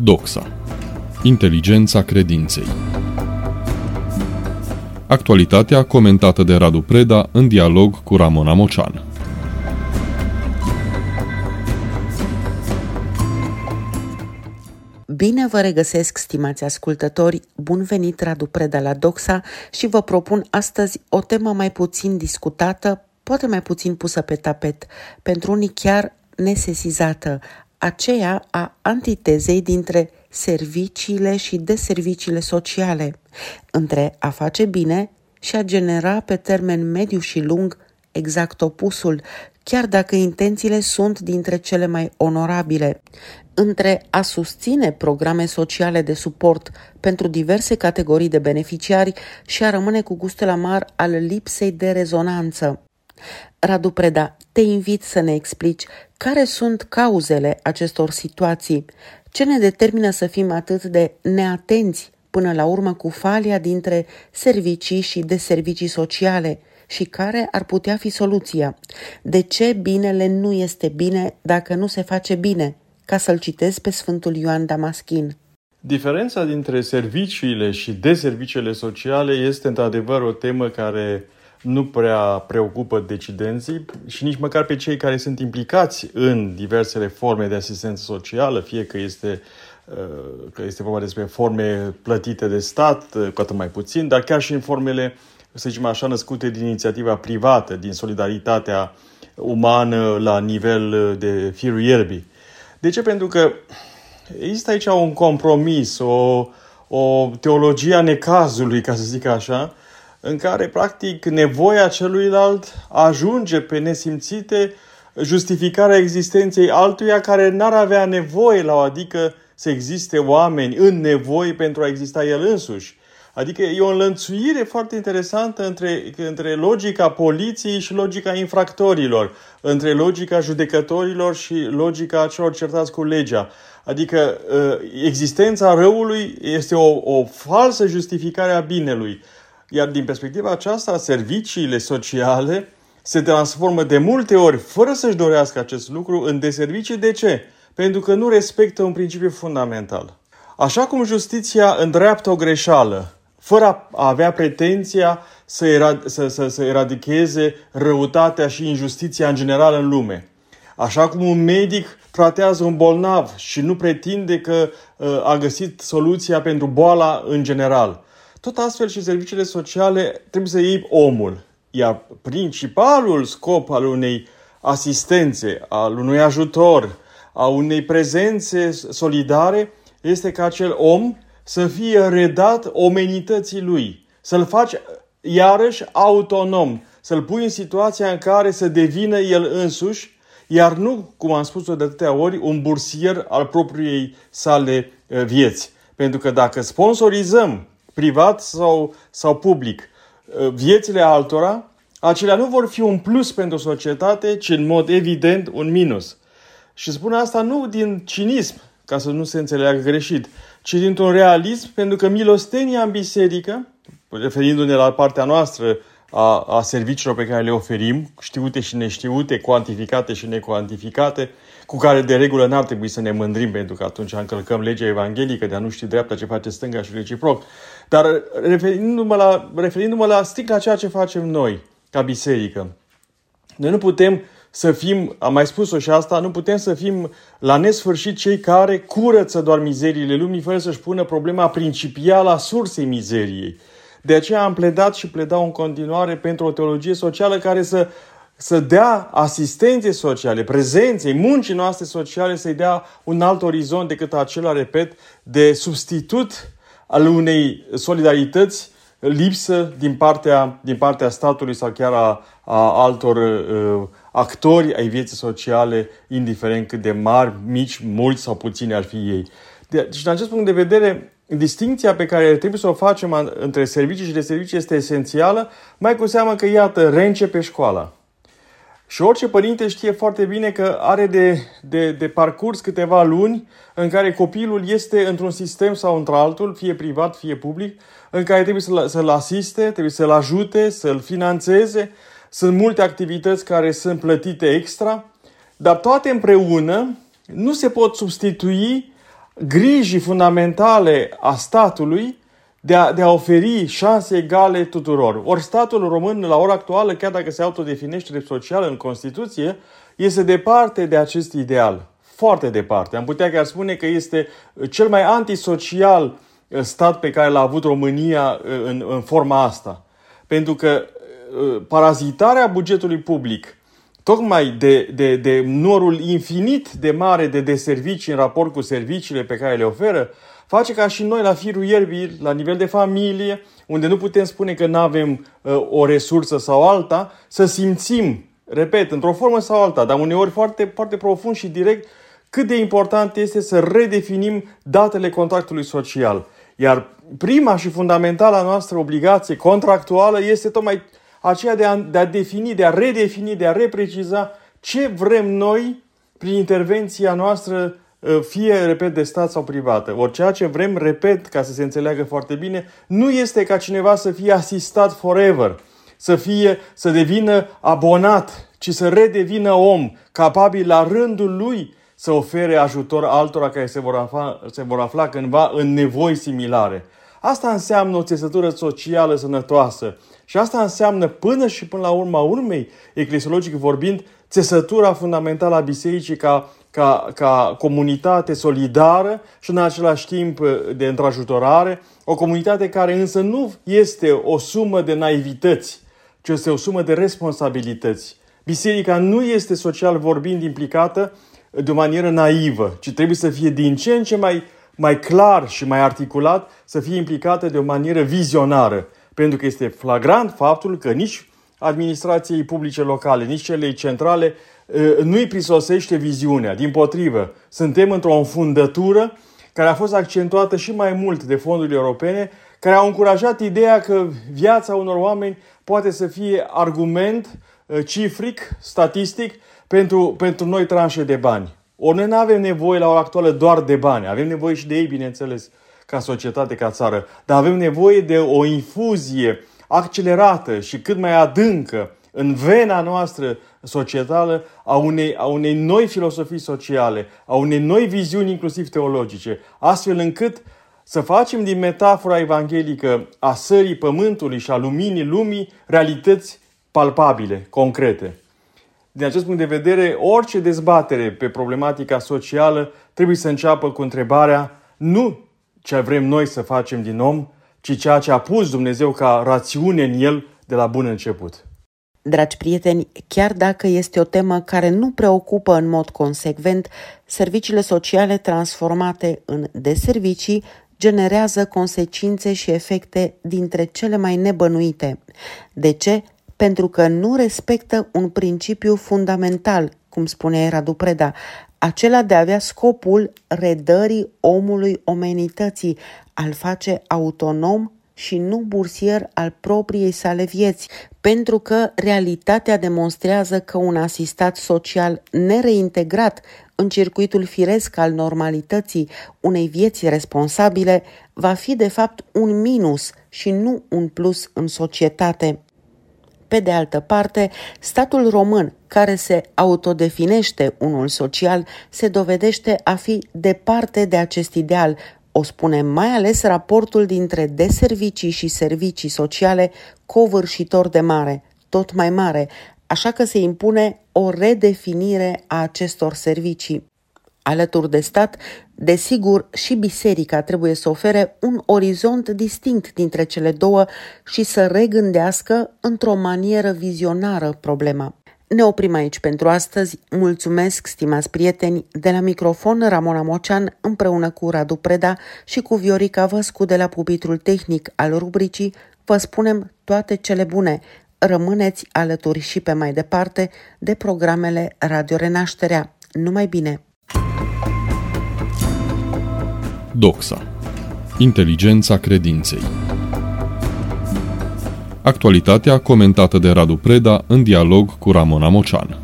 Doxa. Inteligența credinței. Actualitatea comentată de Radu Preda în dialog cu Ramona Mocean. Bine vă regăsesc, stimați ascultători! Bun venit, Radu Preda, la Doxa și vă propun astăzi o temă mai puțin discutată, poate mai puțin pusă pe tapet, pentru unii chiar nesesizată, aceea a antitezei dintre serviciile și deserviciile sociale, între a face bine și a genera pe termen mediu și lung exact opusul, chiar dacă intențiile sunt dintre cele mai onorabile, între a susține programe sociale de suport pentru diverse categorii de beneficiari și a rămâne cu gustul amar al lipsei de rezonanță. Radu Preda, te invit să ne explici care sunt cauzele acestor situații, ce ne determină să fim atât de neatenți până la urmă cu falia dintre servicii și deservicii sociale și care ar putea fi soluția. De ce binele nu este bine dacă nu se face bine? Ca să-l citesc pe Sfântul Ioan Damaschin. Diferența dintre serviciile și deserviciile sociale este într-adevăr o temă care nu prea preocupă decidenții și nici măcar pe cei care sunt implicați în diversele forme de asistență socială, fie că este, uh, că este vorba despre forme plătite de stat, uh, cu atât mai puțin, dar chiar și în formele, să zicem așa, născute din inițiativa privată, din solidaritatea umană la nivel de firul ierbii. De ce? Pentru că există aici un compromis, o, o teologie a necazului, ca să zic așa, în care, practic, nevoia celuilalt ajunge pe nesimțite justificarea existenței altuia care n-ar avea nevoie la o, adică să existe oameni în nevoie pentru a exista el însuși. Adică e o înlănțuire foarte interesantă între, între logica poliției și logica infractorilor, între logica judecătorilor și logica celor certați cu legea. Adică ă, existența răului este o, o falsă justificare a binelui. Iar din perspectiva aceasta, serviciile sociale se transformă de multe ori, fără să-și dorească acest lucru, în deservicii. De ce? Pentru că nu respectă un principiu fundamental. Așa cum justiția îndreaptă o greșeală, fără a avea pretenția să, era, să, să, să eradicheze răutatea și injustiția în general în lume. Așa cum un medic tratează un bolnav și nu pretinde că uh, a găsit soluția pentru boala în general. Tot astfel și serviciile sociale trebuie să iei omul. Iar principalul scop al unei asistențe, al unui ajutor, a unei prezențe solidare este ca acel om să fie redat omenității lui, să-l faci iarăși autonom, să-l pui în situația în care să devină el însuși, iar nu, cum am spus-o de atâtea ori, un bursier al propriei sale eh, vieți. Pentru că dacă sponsorizăm privat sau, sau public, uh, viețile altora, acelea nu vor fi un plus pentru societate, ci în mod evident un minus. Și spun asta nu din cinism, ca să nu se înțeleagă greșit, ci dintr-un realism, pentru că milostenia în biserică, referindu-ne la partea noastră a, a serviciilor pe care le oferim, știute și neștiute, cuantificate și necuantificate, cu care de regulă n-ar trebui să ne mândrim, pentru că atunci încălcăm legea evanghelică de a nu ști dreapta ce face stânga și reciproc. Dar referindu-mă la, referindu-mă la strict la ceea ce facem noi, ca biserică, noi nu putem să fim, am mai spus-o și asta, nu putem să fim la nesfârșit cei care curăță doar mizeriile lumii fără să-și pună problema principială a sursei mizeriei. De aceea am pledat și pledau în continuare pentru o teologie socială care să, să dea asistențe sociale, prezenței, muncii noastre sociale, să-i dea un alt orizont decât acela, repet, de substitut al unei solidarități lipsă din partea, din partea statului sau chiar a, a altor uh, actori ai vieții sociale, indiferent cât de mari, mici, mulți sau puțini ar fi ei. Deci, din acest punct de vedere, distinția pe care trebuie să o facem între servicii și de servicii este esențială, mai cu seamă că, iată, reîncepe școala. Și orice părinte știe foarte bine că are de, de, de parcurs câteva luni în care copilul este într-un sistem sau într-altul, fie privat, fie public, în care trebuie să-l, să-l asiste, trebuie să-l ajute, să-l financeze. Sunt multe activități care sunt plătite extra, dar toate împreună nu se pot substitui grijii fundamentale a statului de a, de a oferi șanse egale tuturor. Ori statul român, la ora actuală, chiar dacă se autodefinește drept social în Constituție, este departe de acest ideal. Foarte departe. Am putea chiar spune că este cel mai antisocial uh, stat pe care l-a avut România uh, în, în forma asta. Pentru că uh, parazitarea bugetului public, tocmai de, de, de numărul infinit de mare de, de servicii în raport cu serviciile pe care le oferă, face ca și noi la firul ierbii, la nivel de familie, unde nu putem spune că nu avem uh, o resursă sau alta, să simțim, repet, într-o formă sau alta, dar uneori foarte, foarte profund și direct, cât de important este să redefinim datele contractului social. Iar prima și fundamentala noastră obligație contractuală este tocmai aceea de a, de a defini, de a redefini, de a repreciza ce vrem noi prin intervenția noastră Ă, fie, repet, de stat sau privată. Ori ceea ce vrem, repet, ca să se înțeleagă foarte bine, nu este ca cineva să fie asistat forever, să fie, să devină abonat, ci să redevină om, capabil la rândul lui să ofere ajutor altora care se vor afla, se vor afla cândva în nevoi similare. Asta înseamnă o țesătură socială sănătoasă. Și asta înseamnă până și până la urma urmei, eclesiologic vorbind, țesătura fundamentală a bisericii ca ca, ca comunitate solidară și în același timp de întrajutorare, o comunitate care însă nu este o sumă de naivități, ci este o sumă de responsabilități. Biserica nu este social vorbind implicată de o manieră naivă, ci trebuie să fie din ce în ce mai, mai clar și mai articulat, să fie implicată de o manieră vizionară. Pentru că este flagrant faptul că nici administrației publice locale, nici celei centrale nu-i prisosește viziunea. Din potrivă, suntem într-o înfundătură care a fost accentuată și mai mult de fondurile europene, care au încurajat ideea că viața unor oameni poate să fie argument cifric, statistic, pentru, pentru noi tranșe de bani. Ori noi nu avem nevoie la ora actuală doar de bani, avem nevoie și de ei, bineînțeles, ca societate, ca țară, dar avem nevoie de o infuzie accelerată și cât mai adâncă în vena noastră societală a unei, a unei noi filosofii sociale, a unei noi viziuni inclusiv teologice, astfel încât să facem din metafora evanghelică a sării pământului și a luminii lumii realități palpabile, concrete. Din acest punct de vedere, orice dezbatere pe problematica socială trebuie să înceapă cu întrebarea nu ce vrem noi să facem din om, ci ceea ce a pus Dumnezeu ca rațiune în el de la bun început. Dragi prieteni, chiar dacă este o temă care nu preocupă în mod consecvent, serviciile sociale transformate în deservicii generează consecințe și efecte dintre cele mai nebănuite. De ce? Pentru că nu respectă un principiu fundamental, cum spune Radu Preda, acela de a avea scopul redării omului omenității, al face autonom și nu bursier al propriei sale vieți, pentru că realitatea demonstrează că un asistat social nereintegrat în circuitul firesc al normalității unei vieți responsabile va fi de fapt un minus și nu un plus în societate. Pe de altă parte, statul român, care se autodefinește unul social, se dovedește a fi departe de acest ideal, o spune mai ales raportul dintre deservicii și servicii sociale covârșitor de mare, tot mai mare, așa că se impune o redefinire a acestor servicii. Alături de stat, desigur, și biserica trebuie să ofere un orizont distinct dintre cele două și să regândească într-o manieră vizionară problema. Ne oprim aici pentru astăzi. Mulțumesc, stimați prieteni, de la microfon Ramona Mocean împreună cu Radu Preda și cu Viorica Văscu de la pubitrul tehnic al rubricii vă spunem toate cele bune. Rămâneți alături și pe mai departe de programele Radio Renașterea. Numai bine! Doxa. Inteligența credinței. Actualitatea comentată de Radu Preda în dialog cu Ramona Mocean.